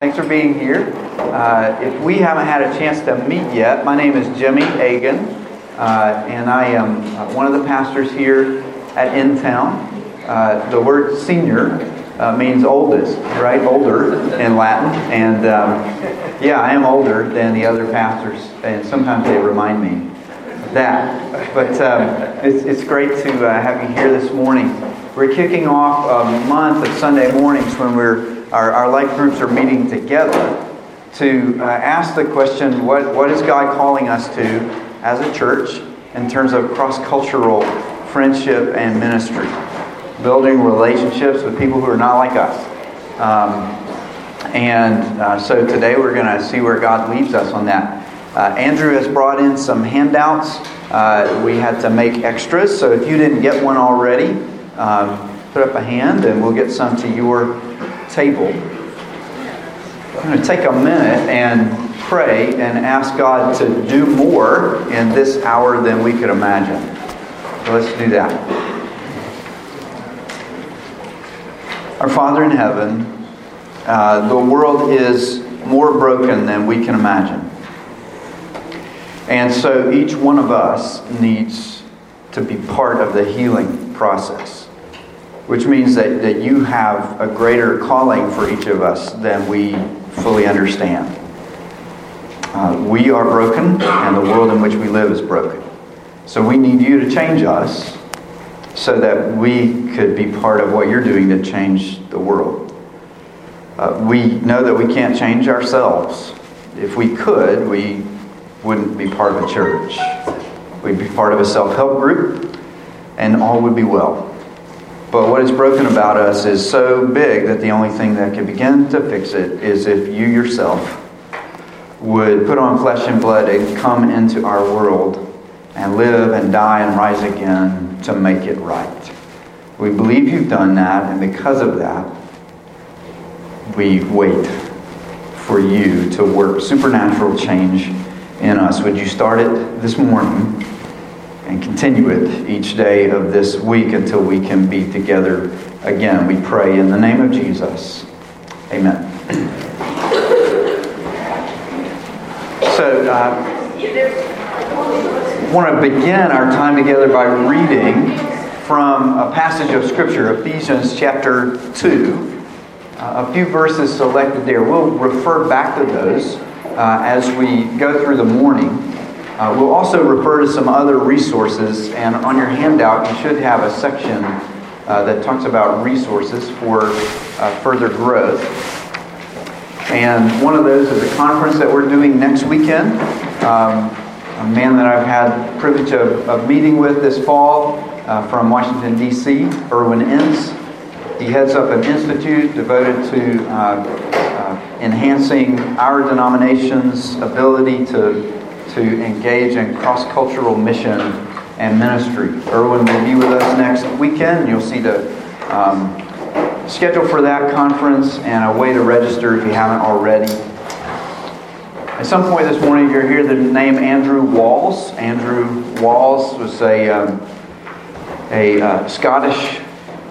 Thanks for being here. Uh, if we haven't had a chance to meet yet, my name is Jimmy Agan, uh, and I am uh, one of the pastors here at InTown. Uh, the word senior uh, means oldest, right? Older in Latin. And um, yeah, I am older than the other pastors, and sometimes they remind me that. But um, it's, it's great to uh, have you here this morning. We're kicking off a month of Sunday mornings when we're our, our life groups are meeting together to uh, ask the question what, what is God calling us to as a church in terms of cross cultural friendship and ministry? Building relationships with people who are not like us. Um, and uh, so today we're going to see where God leads us on that. Uh, Andrew has brought in some handouts. Uh, we had to make extras, so if you didn't get one already, um, put up a hand and we'll get some to your table. I'm going to take a minute and pray and ask God to do more in this hour than we could imagine. So let's do that. Our Father in heaven, uh, the world is more broken than we can imagine. And so each one of us needs to be part of the healing process which means that, that you have a greater calling for each of us than we fully understand. Uh, we are broken, and the world in which we live is broken. So we need you to change us so that we could be part of what you're doing to change the world. Uh, we know that we can't change ourselves. If we could, we wouldn't be part of a church. We'd be part of a self help group, and all would be well. But what is broken about us is so big that the only thing that can begin to fix it is if you yourself would put on flesh and blood and come into our world and live and die and rise again to make it right. We believe you've done that, and because of that, we wait for you to work supernatural change in us. Would you start it this morning? And continue it each day of this week until we can be together again. We pray in the name of Jesus. Amen. So, uh, want to begin our time together by reading from a passage of Scripture, Ephesians chapter 2. Uh, a few verses selected there. We'll refer back to those uh, as we go through the morning. Uh, we'll also refer to some other resources, and on your handout, you should have a section uh, that talks about resources for uh, further growth. And one of those is a conference that we're doing next weekend. Um, a man that I've had privilege of, of meeting with this fall uh, from Washington, D.C., Irwyn Ince. He heads up an institute devoted to uh, uh, enhancing our denomination's ability to to engage in cross cultural mission and ministry. Irwyn will be with us next weekend. You'll see the um, schedule for that conference and a way to register if you haven't already. At some point this morning, you'll hear the name Andrew Walls. Andrew Walls was a, um, a uh, Scottish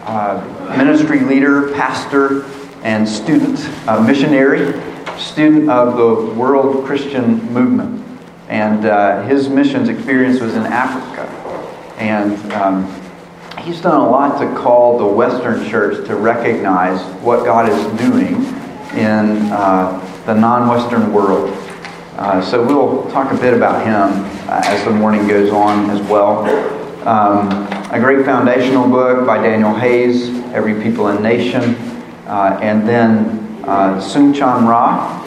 uh, ministry leader, pastor, and student, missionary, student of the World Christian Movement. And uh, his missions experience was in Africa. And um, he's done a lot to call the Western church to recognize what God is doing in uh, the non Western world. Uh, so we'll talk a bit about him uh, as the morning goes on as well. Um, a great foundational book by Daniel Hays, Every People and Nation. Uh, and then uh, Soong-Chan Rah,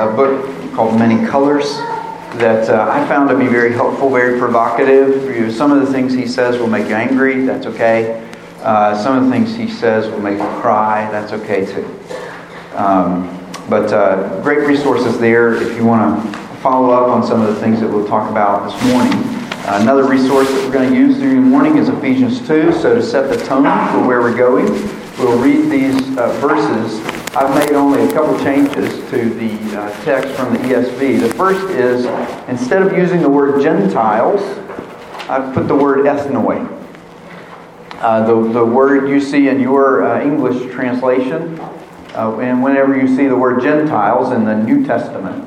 a book called Many Colors that uh, I found to be very helpful, very provocative. Some of the things he says will make you angry, that's okay. Uh, some of the things he says will make you cry, that's okay too. Um, but uh, great resources there if you want to follow up on some of the things that we'll talk about this morning. Another resource that we're going to use during the morning is Ephesians 2. So to set the tone for where we're going, we'll read these uh, verses I've made only a couple changes to the uh, text from the ESV. The first is instead of using the word Gentiles, I've put the word ethnoi. Uh, the, the word you see in your uh, English translation Uh, and whenever you see the word Gentiles in the New Testament,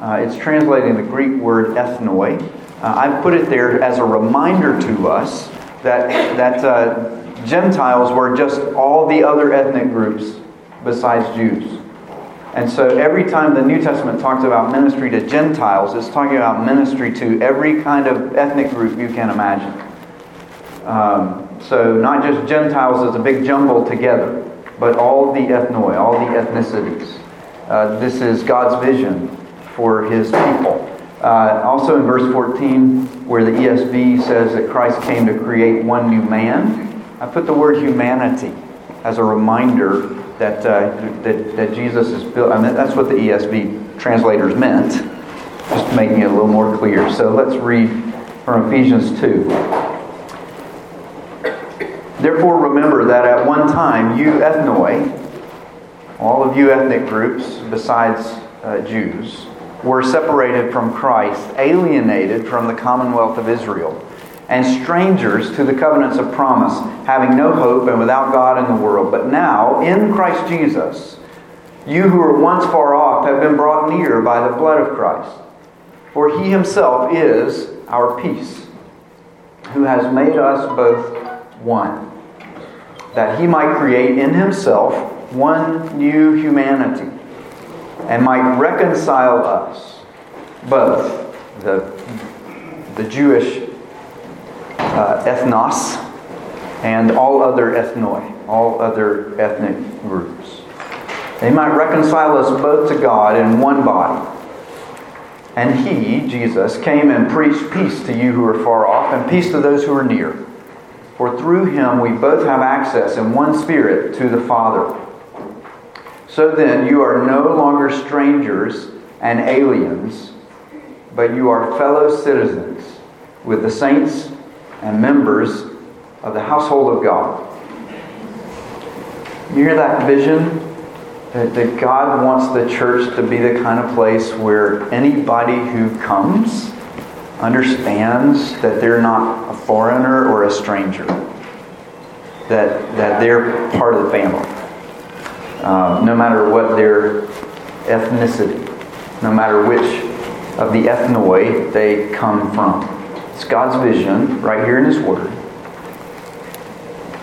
uh, it's translating the Greek word ethnoi. Uh, I put it there as a reminder to us that, that Gentiles were just all the other ethnic groups besides Jews. And so every time the New Testament talks about ministry to Gentiles, it's talking about ministry to every kind of ethnic group you can imagine. Um, so not just Gentiles as a big jumble together, but all the ethnoi, all the ethnicities. Uh, this is God's vision for his people. Uh, also in verse 14, where the ESV says that Christ came to create one new man, I put the word humanity as a reminder that, uh, that, that Jesus is built. I mean, that's what the ESV translators meant, just making it a little more clear. So let's read from Ephesians 2. Therefore, remember that at one time you ethnoi, all of you ethnic groups besides uh, Jews, were separated from Christ, alienated from the commonwealth of Israel, and strangers to the covenants of promise, having no hope and without God in the world. But now, in Christ Jesus, you who were once far off have been brought near by the blood of Christ. For he himself is our peace, who has made us both one, that he might create in himself one new humanity and might reconcile us, both the, the Jewish uh, ethnos and all other ethnoi, all other ethnic groups. They might reconcile us both to God in one body. And he, Jesus, came and preached peace to you who are far off and peace to those who are near. For through him we both have access in one spirit to the Father. So then, you are no longer strangers and aliens, but you are fellow citizens with the saints and members of the household of God. You hear that vision? That, that God wants the church to be the kind of place where anybody who comes understands that they're not a foreigner or a stranger, that, that they're part of the family um, no matter what their ethnicity, no matter which of the ethnoi they come from. It's God's vision right here in His Word.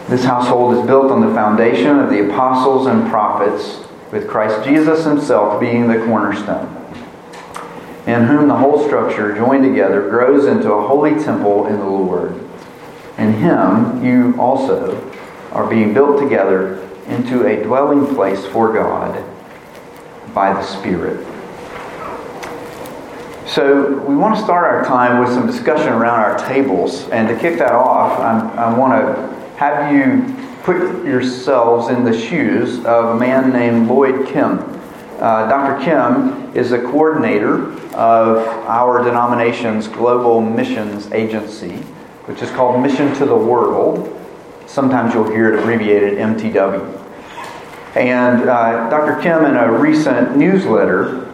This household is built on the foundation of the apostles and prophets, with Christ Jesus Himself being the cornerstone, in whom the whole structure, joined together, grows into a holy temple in the Lord. In Him, you also are being built together into a dwelling place for God by the Spirit. So, we want to start our time with some discussion around our tables. And to kick that off, I'm, i want to have you put yourselves in the shoes of a man named Lloyd Kim. Uh, Dr. Kim is the coordinator of our denomination's global missions agency, which is called Mission to the World. Sometimes you'll hear it abbreviated MTW. And uh, Dr. Kim, in a recent newsletter,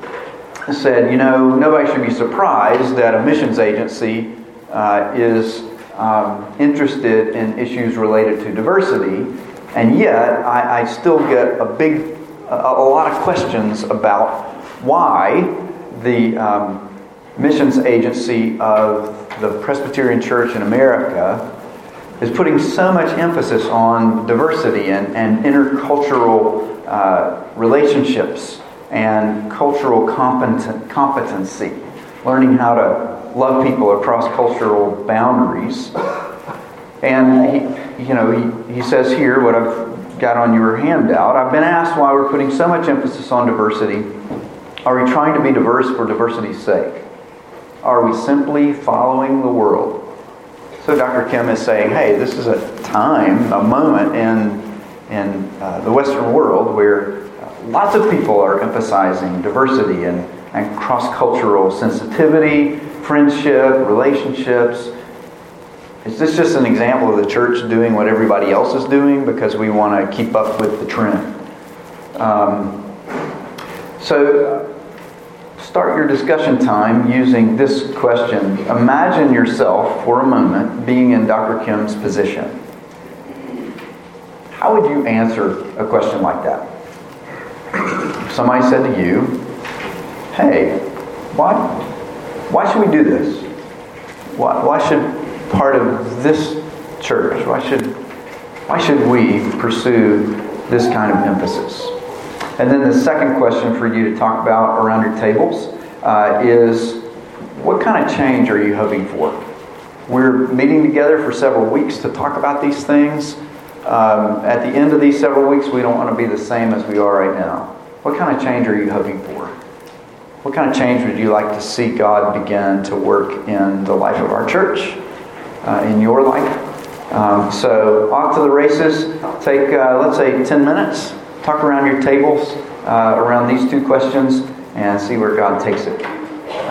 said, you know, nobody should be surprised that a missions agency uh, is um, interested in issues related to diversity, and yet I, I still get a big, a, a, lot of questions about why the um, missions agency of the Presbyterian Church in America is putting so much emphasis on diversity and, and intercultural uh, relationships and cultural competency, learning how to love people across cultural boundaries. And he, you know, he, he says here what I've got on your handout. I've been asked why we're putting so much emphasis on diversity. Are we trying to be diverse for diversity's sake? Are we simply following the world? So Dr. Kim is saying, hey, this is a time, a moment in, in uh, the Western world where lots of people are emphasizing diversity and, and cross cultural sensitivity, friendship, relationships. Is this just an example of the church doing what everybody else is doing because we want to keep up with the trend? Um, so, start your discussion time using this question. Imagine yourself for a moment being in Dr. Kim's position. How would you answer a question like that? Somebody said to you, hey, why, why should we do this? Why, why should part of this church, why should, why should we pursue this kind of emphasis? And then the second question for you to talk about around your tables uh, is what kind of change are you hoping for? We're meeting together for several weeks to talk about these things. Um, at the end of these several weeks, we don't want to be the same as we are right now. What kind of change are you hoping for? What kind of change would you like to see God begin to work in the life of our church, uh, in your life? Um, so, off to the races. Take, uh, let's say, 10 minutes. Talk around your tables uh, around these two questions and see where God takes it.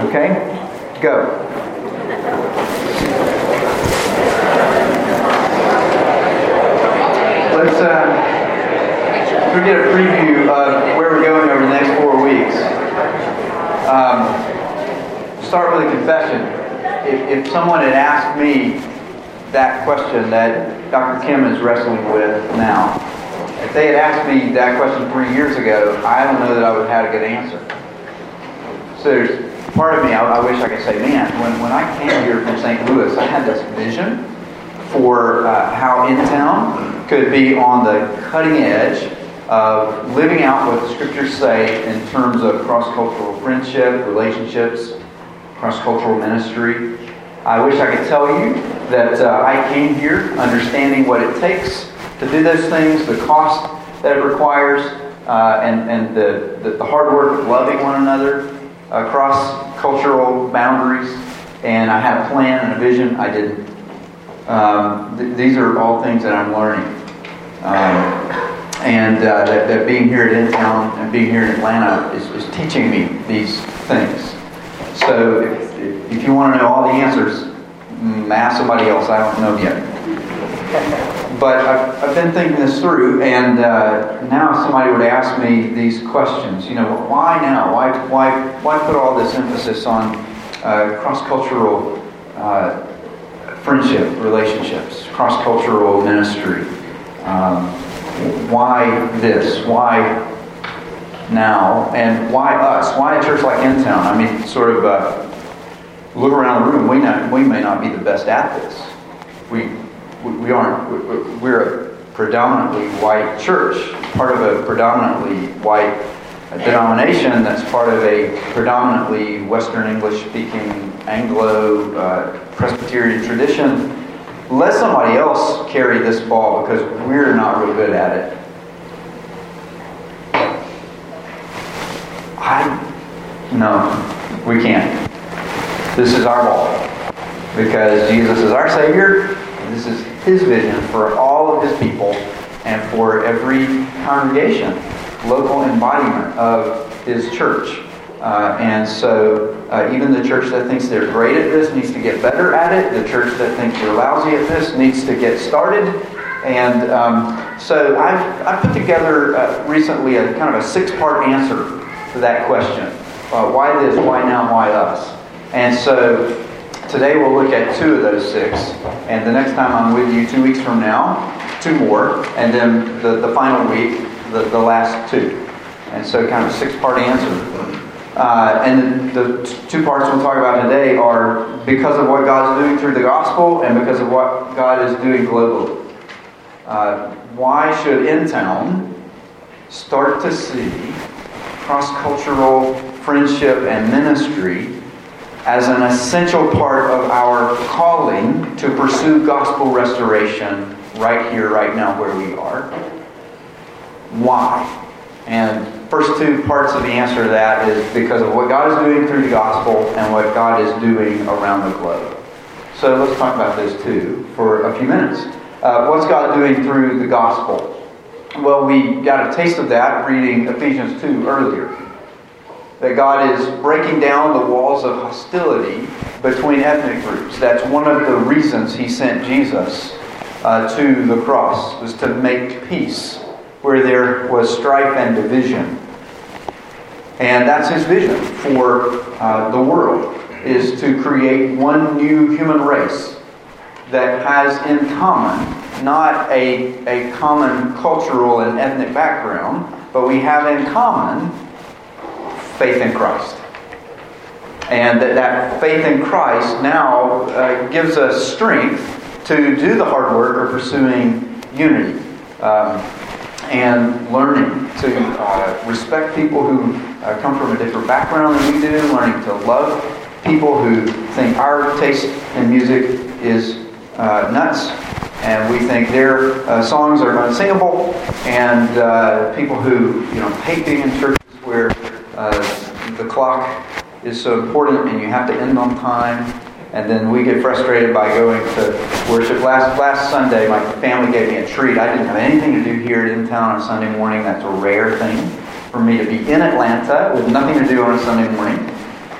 Okay? Go. Let's, uh, we get a preview of where we're going over the next four weeks. Um, start with a confession. If, if someone had asked me that question that Dr. Kim is wrestling with now, if they had asked me that question three years ago, I don't know that I would have had a good answer. So there's part of me, I, I wish I could say, man, when, when I came here from St. Louis, I had this vision for uh, how in town could be on the cutting edge of living out what the scriptures say in terms of cross cultural friendship, relationships, cross cultural ministry. I wish I could tell you that uh, I came here understanding what it takes to do those things, the cost that it requires, uh, and, and the, the, the, hard work of loving one another across cultural boundaries. And I had a plan and a vision. I didn't. Um, th- these are all things that I'm learning. Um, and uh, that, that, being here at InTown and being here in Atlanta is, is teaching me these things. So if, if, you want to know all the answers, mm, ask somebody else. I don't know yet. But I've, I've been thinking this through, and uh, now somebody would ask me these questions. You know, why now? Why, why, why put all this emphasis on uh, cross-cultural uh, friendship, relationships, cross-cultural ministry? Um, why this? Why now? And why us? Why a church like InTown? I mean, sort of uh, look around the room. We, not, we may not be the best at this. We, we, we aren't. We're a predominantly white church, part of a predominantly white denomination that's part of a predominantly Western English speaking Anglo uh, Presbyterian tradition let somebody else carry this ball because we're not real good at it. I no, we can't. This is our ball because Jesus is our Savior. this is His vision for all of His people and for every congregation, local embodiment of His church. Uh, and so, uh, even the church that thinks they're great at this needs to get better at it. The church that thinks they're lousy at this needs to get started. And um, so, I've, I've put together uh, recently a kind of a six part answer to that question uh, why this, why now, why us? And so, today we'll look at two of those six. And the next time I'm with you, two weeks from now, two more. And then the, the final week, the, the last two. And so, kind of a six part answer. Uh, and the two parts we'll talk about today are because of what God's doing through the gospel and because of what God is doing globally. Uh, why should InTown start to see cross cultural friendship and ministry as an essential part of our calling to pursue gospel restoration right here, right now, where we are? Why? And first two parts of the answer to that is because of what God is doing through the gospel and what God is doing around the globe. So let's talk about this too for a few minutes. Uh, what's God doing through the gospel? Well, we got a taste of that reading Ephesians 2 earlier. That God is breaking down the walls of hostility between ethnic groups. That's one of the reasons He sent Jesus uh, to the cross, was to make peace where there was strife and division. And that's his vision for uh, the world, is to create one new human race that has in common not a, a common cultural and ethnic background, but we have in common faith in Christ. And that, that faith in Christ now uh, gives us strength to do the hard work of pursuing unity um, and learning to uh, respect people who uh, come from a different background than we do, learning to love people who think our taste in music is uh, nuts. And we think their uh, songs are unsingable, and uh, people who you know hate being in churches where uh, the clock is so important and you have to end on time, and then we get frustrated by going to worship. Last last Sunday, my family gave me a treat. I didn't have anything to do here in town on a Sunday morning. That's a rare thing for me to be in Atlanta with nothing to do on a Sunday morning.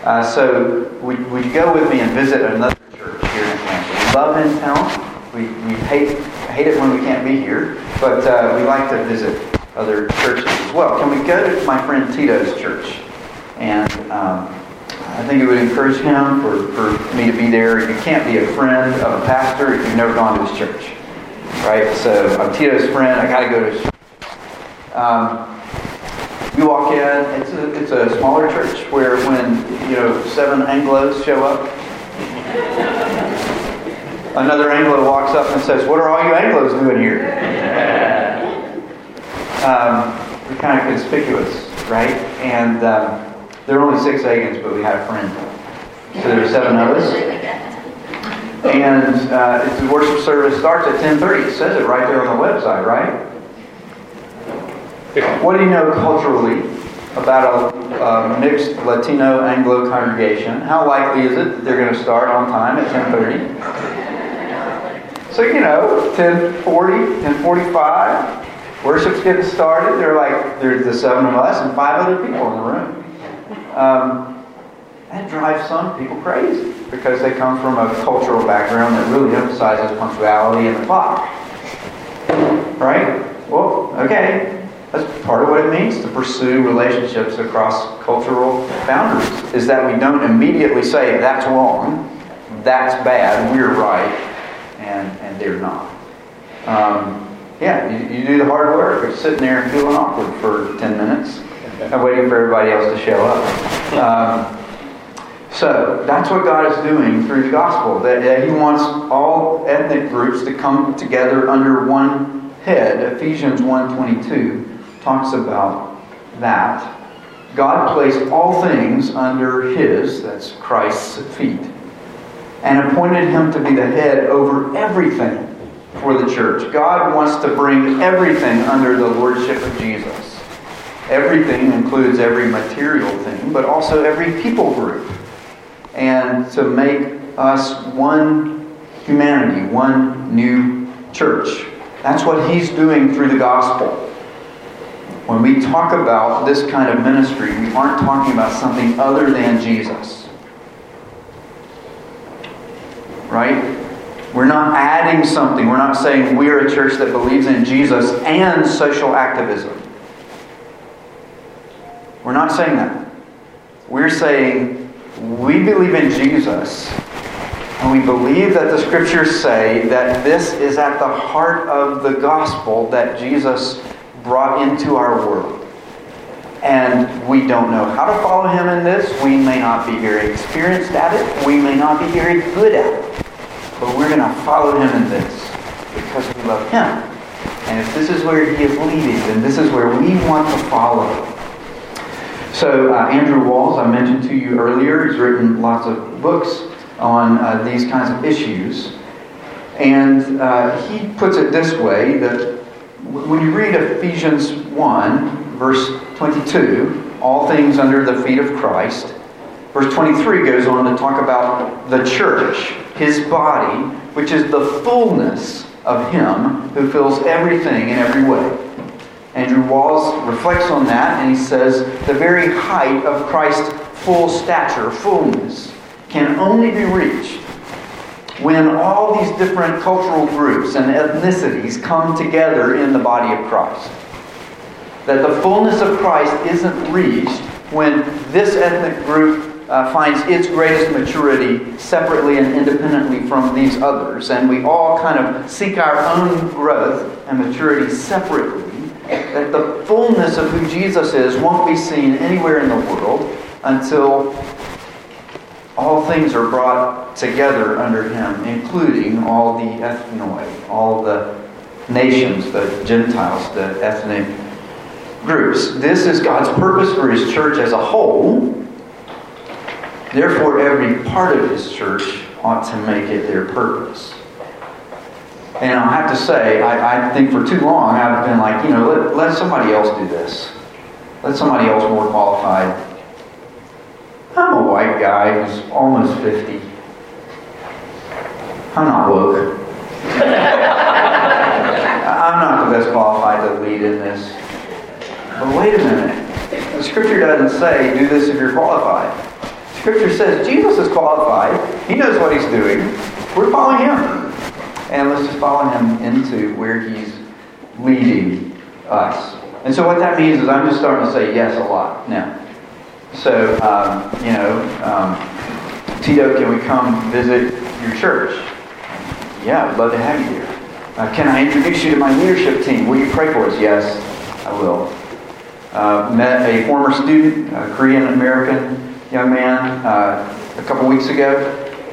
Uh, so would, would go with me and visit another church here in Atlanta? We love InTown. We, we hate, hate it when we can't be here, but uh, we like to visit other churches as well. Can we go to my friend Tito's church? And um, I think it would encourage him for, for me to be there. You can't be a friend of a pastor if you've never gone to his church. Right? So I'm Tito's friend. I got to go to his church. Um, you walk in, it's a, it's a smaller church where when, you know, seven Anglos show up, Another Anglo walks up and says, What are all you Anglos doing here? Um, we're kind of conspicuous, right? And um, there are only six Agans, but we had a friend. So there are seven of us. And uh, the worship service starts at 10.30. It says it right there on the website, right? What do you know culturally about a, a mixed Latino Anglo congregation? How likely is it that they're going to start on time at 10.30? So, you know, 1040, 1045, worship's getting started. They're like, there's the seven of us and five other people in the room. Um, that drives some people crazy because they come from a cultural background that really emphasizes punctuality and the clock. Right? Well, okay. That's part of what it means to pursue relationships across cultural boundaries. Is that we don't immediately say, that's wrong, that's bad, we're right and, and they're not. Um, yeah, you, you, do the hard work of sitting there and feeling awkward for 10 minutes and waiting for everybody else to show up. Um, so that's what God is doing through the gospel. That, that He wants all ethnic groups to come together under one head. Ephesians 1.22 talks about that. God placed all things under His, that's Christ's feet and appointed him to be the head over everything for the church. God wants to bring everything under the lordship of Jesus. Everything includes every material thing, but also every people group. And to make us one humanity, one new church. That's what he's doing through the gospel. When we talk about this kind of ministry, we aren't talking about something other than Jesus. right? We're not adding something. We're not saying we're a church that believes in Jesus and social activism. We're not saying that. We're saying we believe in Jesus and we believe that the scriptures say that this is at the heart of the gospel that Jesus brought into our world. And we don't know how to follow him in this. We may not be very experienced at it. We may not be very good at it. But we're going to follow him in this because we love him. And if this is where he is leading, then this is where we want to follow. So, uh, Andrew Walls, I mentioned to you earlier, he's written lots of books on uh, these kinds of issues. And uh, he puts it this way that when you read Ephesians 1, verse 22, all things under the feet of Christ, verse 23 goes on to talk about the church his body, which is the fullness of him who fills everything in every way. Andrew Walls reflects on that and he says the very height of Christ's full stature, fullness, can only be reached when all these different cultural groups and ethnicities come together in the body of Christ. That the fullness of Christ isn't reached when this ethnic group uh, finds its greatest maturity separately and independently from these others. And we all kind of seek our own growth and maturity separately. That the fullness of who Jesus is won't be seen anywhere in the world until all things are brought together under him, including all the ethnoi, all the nations, the Gentiles, the ethnic groups. This is God's purpose for his church as a whole. Therefore, every part of his church ought to make it their purpose. And I have to say, I, I think for too long I've been like, you know, let, let somebody else do this. Let somebody else more qualified. I'm a white guy who's almost 50. I'm not woke. I'm not the best qualified to lead in this. But wait a minute. The scripture doesn't say, do this if you're qualified. Scripture says Jesus is qualified. He knows what he's doing. We're following him. And let's just follow him into where he's leading us. And so what that means is I'm just starting to say yes a lot now. So, um, you know, um, Tito, can we come visit your church? Yeah, I'd love to have you here. Uh, can I introduce you to my leadership team? Will you pray for us? Yes, I will. Uh, met a former student, a Korean American young man, uh, a couple weeks ago,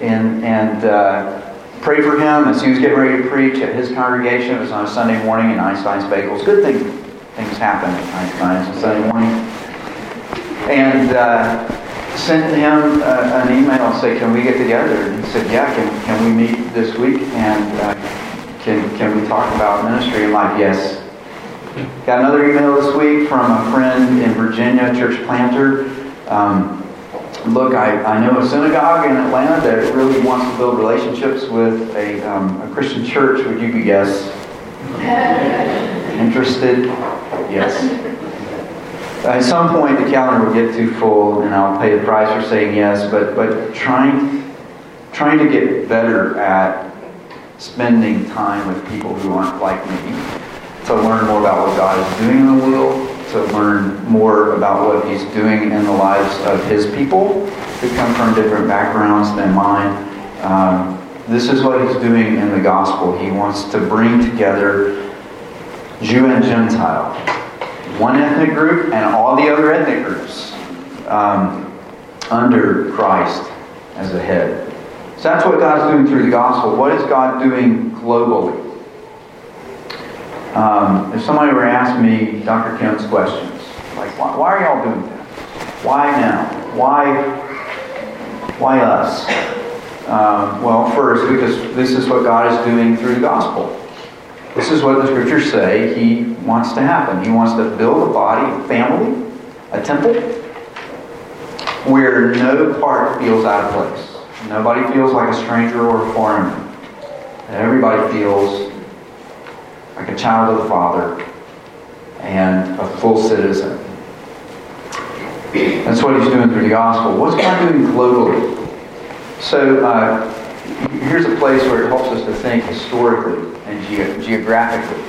and, and uh, prayed for him as he was getting ready to preach at his congregation. It was on a Sunday morning in Einstein's Bagels. Good thing things happen at Einstein's on Sunday morning. And uh, sent him uh, an email and said, "Can we get together?" And he said, "Yeah, can, can we meet this week and uh, can can we talk about ministry?" I'm like, "Yes." Got another email this week from a friend in Virginia, church planter. Um, look, I, I know a synagogue in Atlanta that really wants to build relationships with a, um, a Christian church. Would you be yes? Interested? Yes. At some point, the calendar will get too full, and I'll pay the price for saying yes. But but trying trying to get better at spending time with people who aren't like me to learn more about what God is doing in the world, to learn more about what He's doing in the lives of His people who come from different backgrounds than mine. Um, this is what He's doing in the gospel. He wants to bring together Jew and Gentile, one ethnic group and all the other ethnic groups um, under Christ as a head. So that's what God's doing through the gospel. What is God doing globally? Um, if somebody were to ask me Dr. Kim's questions, like, why, why are y'all doing that? Why now? Why, why us? Um, well, first, because this is what God is doing through the gospel. This is what the scriptures say He wants to happen. He wants to build a body, a family, a temple, where no part feels out of place. Nobody feels like a stranger or a foreigner. Everybody feels like a child of the Father and a full citizen. That's what he's doing through the gospel. What's God doing globally? So uh, here's a place where it helps us to think historically and ge- geographically.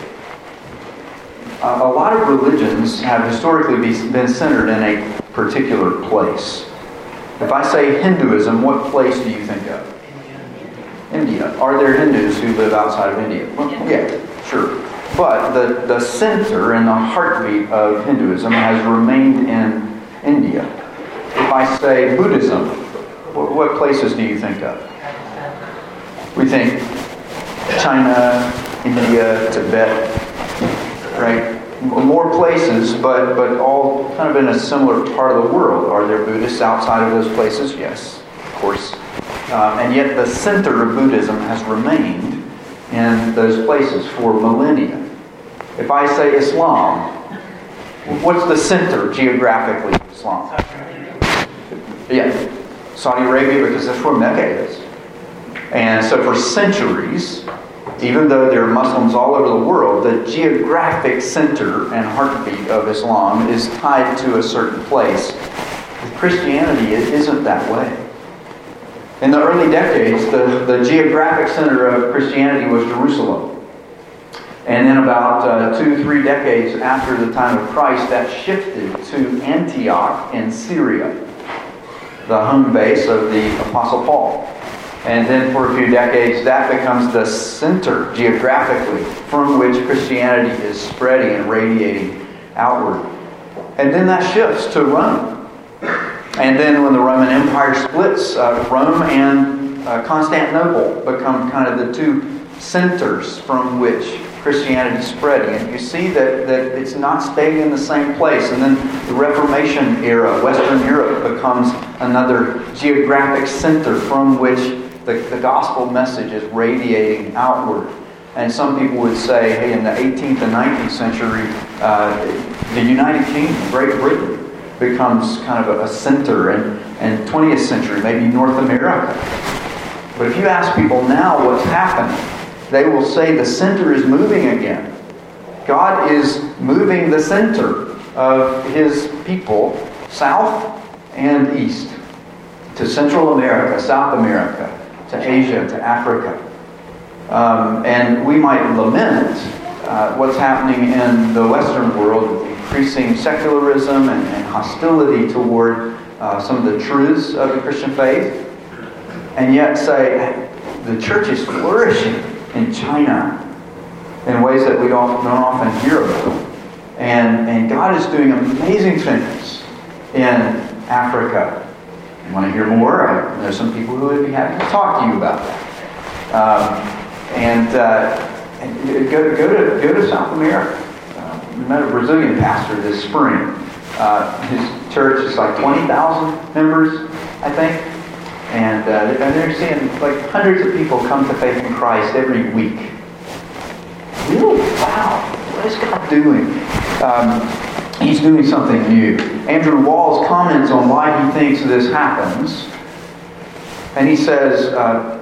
Uh, a lot of religions have historically be, been centered in a particular place. If I say Hinduism, what place do you think of? India. Are there Hindus who live outside of India? Well, yeah, Sure. But the, the center and the heartbeat of Hinduism has remained in India. If I say Buddhism, what, what places do you think of? We think China, India, Tibet, right? More places, but, but all kind of in a similar part of the world. Are there Buddhists outside of those places? Yes, of course. Um, and yet the center of Buddhism has remained in those places for millennia. If I say Islam, what's the center geographically of Islam? Yeah, Saudi Arabia, because that's where Mecca is. And so for centuries, even though there are Muslims all over the world, the geographic center and heartbeat of Islam is tied to a certain place. With Christianity, it isn't that way. In the early decades, the, the geographic center of Christianity was Jerusalem. And then about uh, two, three decades after the time of Christ, that shifted to Antioch in Syria, the home base of the Apostle Paul. And then for a few decades, that becomes the center geographically from which Christianity is spreading and radiating outward. And then that shifts to Rome. And then when the Roman Empire splits, uh, Rome and uh, Constantinople become kind of the two centers from which Christianity is spreading. And you see that, that it's not staying in the same place. And then the Reformation era, Western Europe, becomes another geographic center from which the, the gospel message is radiating outward. And some people would say, hey, in the 18th and 19th century, uh, the United Kingdom, Great Britain, becomes kind of a, center, and, and 20th century, maybe North America. But if you ask people now what's happening, they will say the center is moving again. God is moving the center of his people south and east to Central America, South America, to Asia, to Africa. Um, and we might lament uh, what's happening in the Western world with increasing secularism and, and hostility toward uh, some of the truths of the Christian faith, and yet say the church is flourishing in China in ways that we don't, don't often hear about. And, and God is doing amazing things in Africa. You want to hear more? I, there's some people who would be happy to talk to you about that. Um, and, uh, and go, go, to, go to South America. Uh, we met a Brazilian pastor this spring. Uh, his church is like 20,000 members, I think. And, uh, and they're seeing like hundreds of people come to faith in Christ every week. Really? Wow. What is God doing? Um, he's doing something new. Andrew Walls comments on why he thinks this happens. And he says, uh,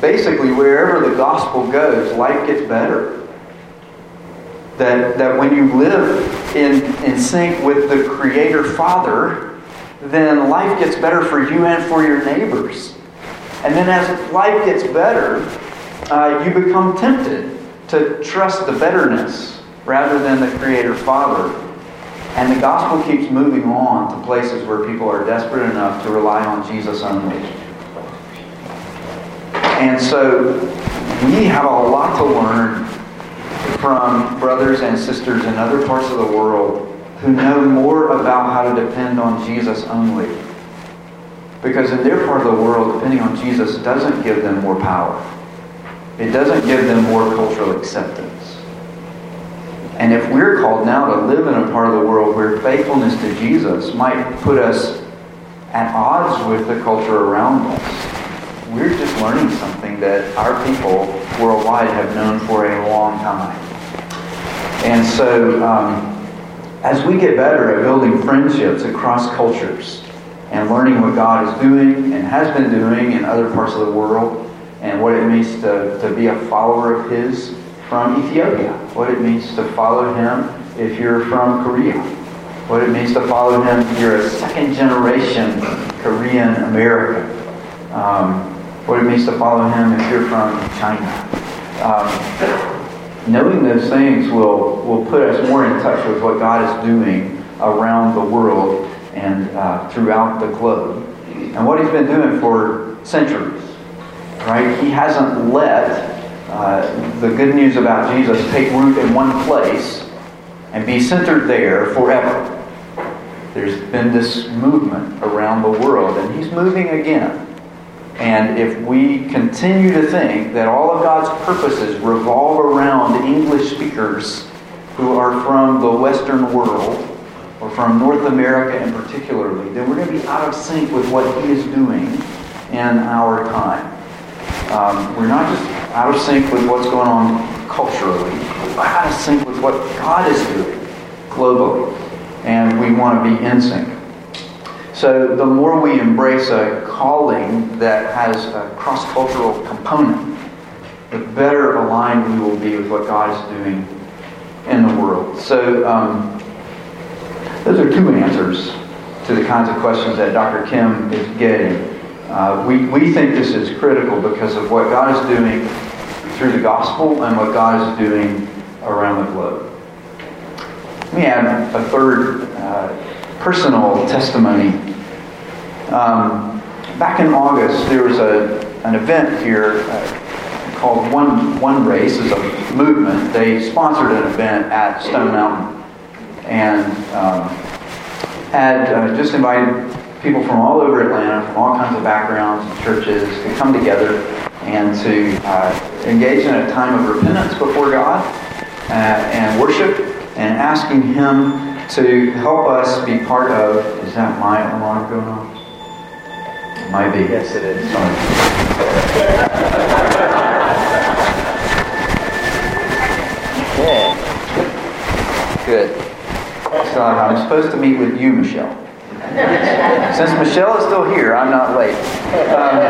basically, wherever the gospel goes, life gets better. That, that when you live in, in sync with the Creator Father, then life gets better for you and for your neighbors. And then as life gets better, uh, you become tempted to trust the betterness rather than the Creator Father. And the gospel keeps moving on to places where people are desperate enough to rely on Jesus only. And so we have a lot to learn from brothers and sisters in other parts of the world who know more about how to depend on Jesus only. Because in their part of the world, depending on Jesus doesn't give them more power. It doesn't give them more cultural acceptance. And if we're called now to live in a part of the world where faithfulness to Jesus might put us at odds with the culture around us, we're just learning something that our people worldwide have known for a long time. And so, um, as we get better at building friendships across cultures and learning what God is doing and has been doing in other parts of the world and what it means to, to be a follower of His from Ethiopia, what it means to follow Him if you're from Korea, what it means to follow Him if you're a second generation Korean American, um, what it means to follow Him if you're from China. Um, knowing those things will, will put us more in touch with what God is doing around the world and uh, throughout the globe. And what he's been doing for centuries, right? He hasn't let uh, the good news about Jesus take root in one place and be centered there forever. There's been this movement around the world, and he's moving again. And if we continue to think that all of God's purposes revolve around English speakers who are from the Western world, or from North America in particularly, then we're going to be out of sync with what He is doing in our time. Um, we're not just out of sync with what's going on culturally, we're out of sync with what God is doing globally. And we want to be in sync. So the more we embrace a calling that has a cross-cultural component, the better aligned we will be with what God is doing in the world. So um, those are two answers to the kinds of questions that Dr. Kim is getting. Uh, we, we think this is critical because of what God is doing through the gospel and what God is doing around the globe. Let me add a third uh, personal testimony. Um, back in August, there was a, an event here uh, called One, One Race. It's a movement. They sponsored an event at Stone Mountain and um, had uh, just invited people from all over Atlanta, from all kinds of backgrounds and churches, to come together and to uh, engage in a time of repentance before God uh, and worship and asking Him to help us be part of. Is that my alarm going on? It might be. Yes, it is. Yeah. Good. So I'm supposed to meet with you, Michelle. Since Michelle is still here, I'm not late. Um,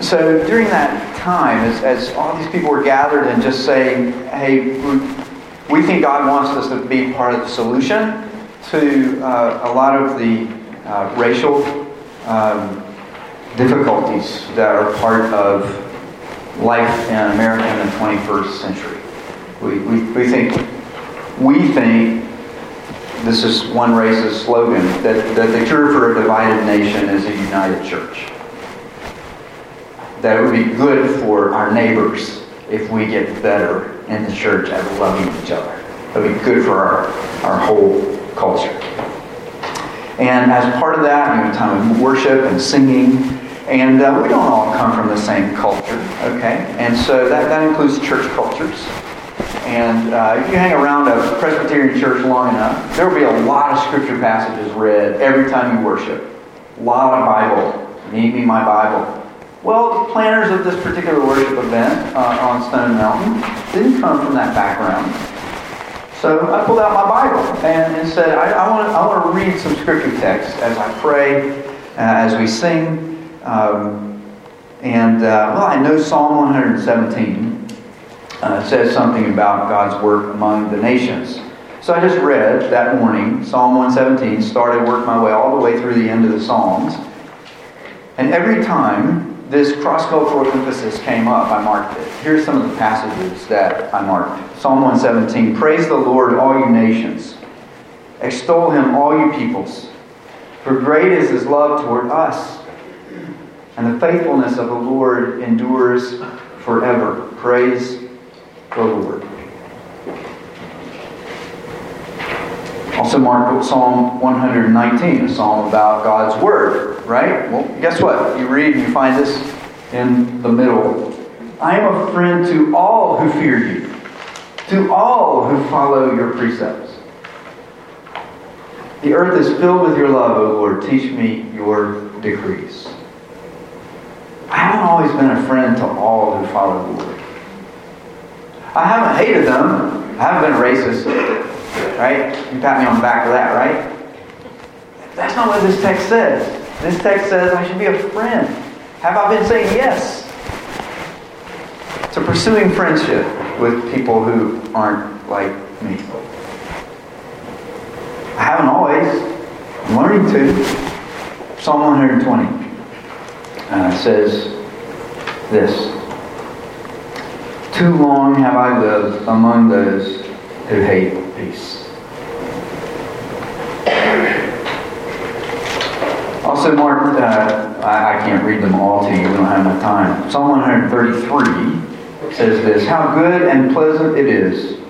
so during that time, as, as all these people were gathered and just saying, hey, we, we think God wants us to be part of the solution to uh, a lot of the uh, racial um, difficulties that are part of life in America in the 21st century. We, we, we think we think this is OneRace's slogan that, that the cure for a divided nation is a united church. That it would be good for our neighbors if we get better in the church at loving each other. It would be good for our, our whole culture. And as part of that, you know, time of worship and singing, and uh, we don't all come from the same culture, okay? And so that, that includes church cultures. And uh, if you hang around a Presbyterian church long enough, there will be a lot of scripture passages read every time you worship. A lot of Bible. Need me my Bible. Well, the planners of this particular worship event uh, on Stone Mountain didn't come from that background. So I pulled out my Bible and, and said, I, I, want, I to read some scripture text as I pray, uh, as we sing. Um, and, uh, well, I know Psalm 117 uh, says something about God's work among the nations. So I just read that morning Psalm 117, started, worked my way all the way through the end of the Psalms. And every time this cross-cultural emphasis came up, I marked it. Here's some of the passages that I marked. Psalm 117, Praise the Lord, all you nations. Extol him, all you peoples. For great is his love toward us. And the faithfulness of the Lord endures forever. Praise the Lord. Also marked Psalm 119, a psalm about God's Word, right? Well, guess what? You read and you find this in the middle. I am a friend to all who fear you, to all who follow your precepts. The earth is filled with your love, O Lord. Teach me your decrees. I haven't always been a friend to all who follow the Lord. I haven't hated them. I haven't been racist. Right? You pat me on the back for that, right? That's not what this text says. This text says I should be a friend. Have I been saying yes to pursuing friendship with people who aren't like me? I haven't always. I'm learning to. Psalm 120 uh, says this Too long have I lived among those who hate peace. Also marked, uh, I, I, can't read them all to you, we don't have enough time. Psalm 133 says this How good and pleasant it is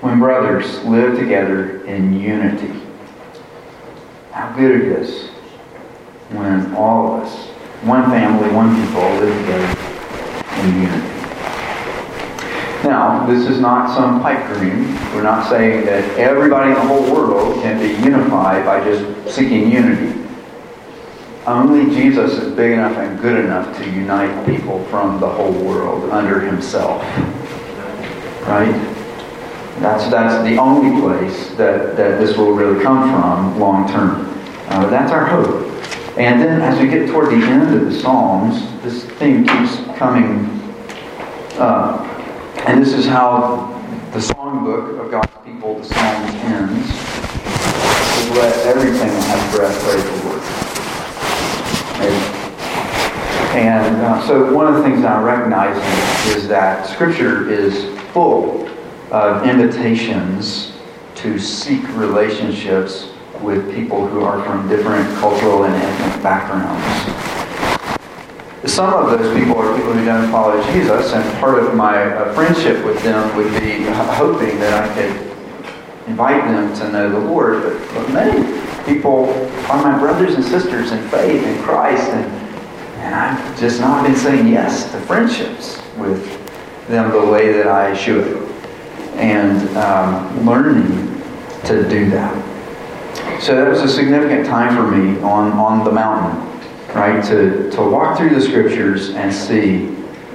when brothers live together in unity. How good it is when all of us, one family, one people, live together in unity. Now, this is not some pipe dream. We're not saying that everybody in the whole world can be unified by just seeking unity. Only Jesus is big enough and good enough to unite people from the whole world under himself. Right? That's, that's the only place that, that this will really come from long term. Uh, that's our hope. And then as we get toward the end of the Psalms, this theme keeps coming up. And this is how the songbook of God's people, the Psalms, ends. Let everything have breath the Lord. And uh, so one of the things I recognize is that Scripture is full of invitations to seek relationships with people who are from different cultural and ethnic backgrounds. Some of those people are people who don't follow Jesus, and part of my uh, friendship with them would be hoping that I could invite them to know the Lord. But, but many people are my brothers and sisters in faith in Christ, and, and I've just not been saying yes to friendships with them the way that I should, and um, learning to do that. So that was a significant time for me on, on the mountain right? To, to walk through the scriptures and see,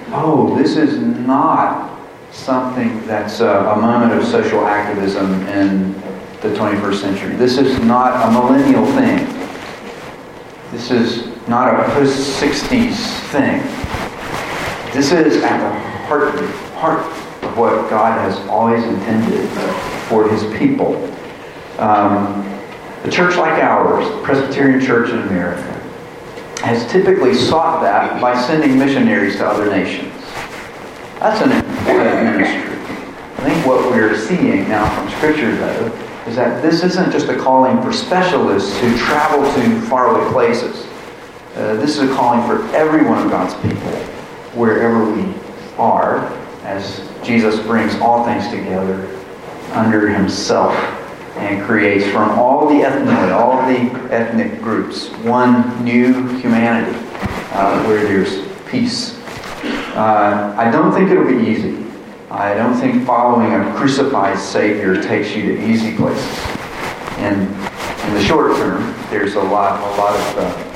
oh, this is not something that's a, a moment of social activism in the 21st century. This is not a millennial thing. This is not a post 60s thing. This is at the heart, heart of what God has always intended for his people. Um, a church like ours, the Presbyterian Church in America, has typically sought that by sending missionaries to other nations. That's an important ministry. I think what we're seeing now from Scripture, though, is that this isn't just a calling for specialists who travel to faraway places. Uh, this is a calling for every one of God's people, wherever we are, as Jesus brings all things together under Himself and creates from all the ethnic, all the ethnic groups, one new humanity uh, where there's peace. Uh, I don't think it'll be easy. I don't think following a crucified Savior takes you to easy places. And in the short term, there's a lot, a lot of uh,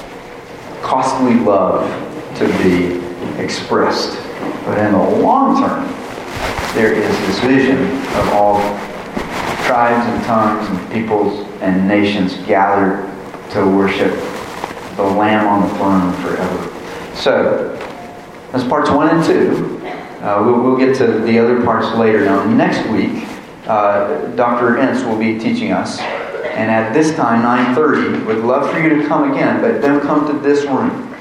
costly love to be expressed. But in the long term, there is this vision of all tribes and tongues and peoples and nations gathered to worship the Lamb on the throne forever. So, that's parts one and two. Uh, we'll, we'll, get to the other parts later. Now, next week, uh, Dr. Ince will be teaching us. And at this time, 9.30, would love for you to come again, but don't come to this room.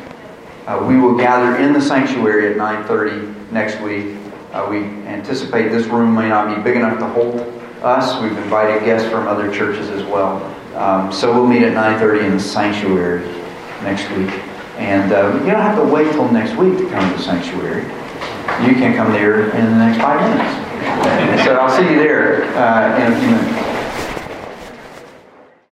Uh, we will gather in the sanctuary at 9.30 next week. Uh, we anticipate this room may not be big enough to hold us. We've invited guests from other churches as well. Um, so we'll meet at 9.30 in the sanctuary next week. And uh, you don't have to wait till next week to come to the sanctuary. You can come there in the next five minutes. so I'll see you there uh, in a few minutes.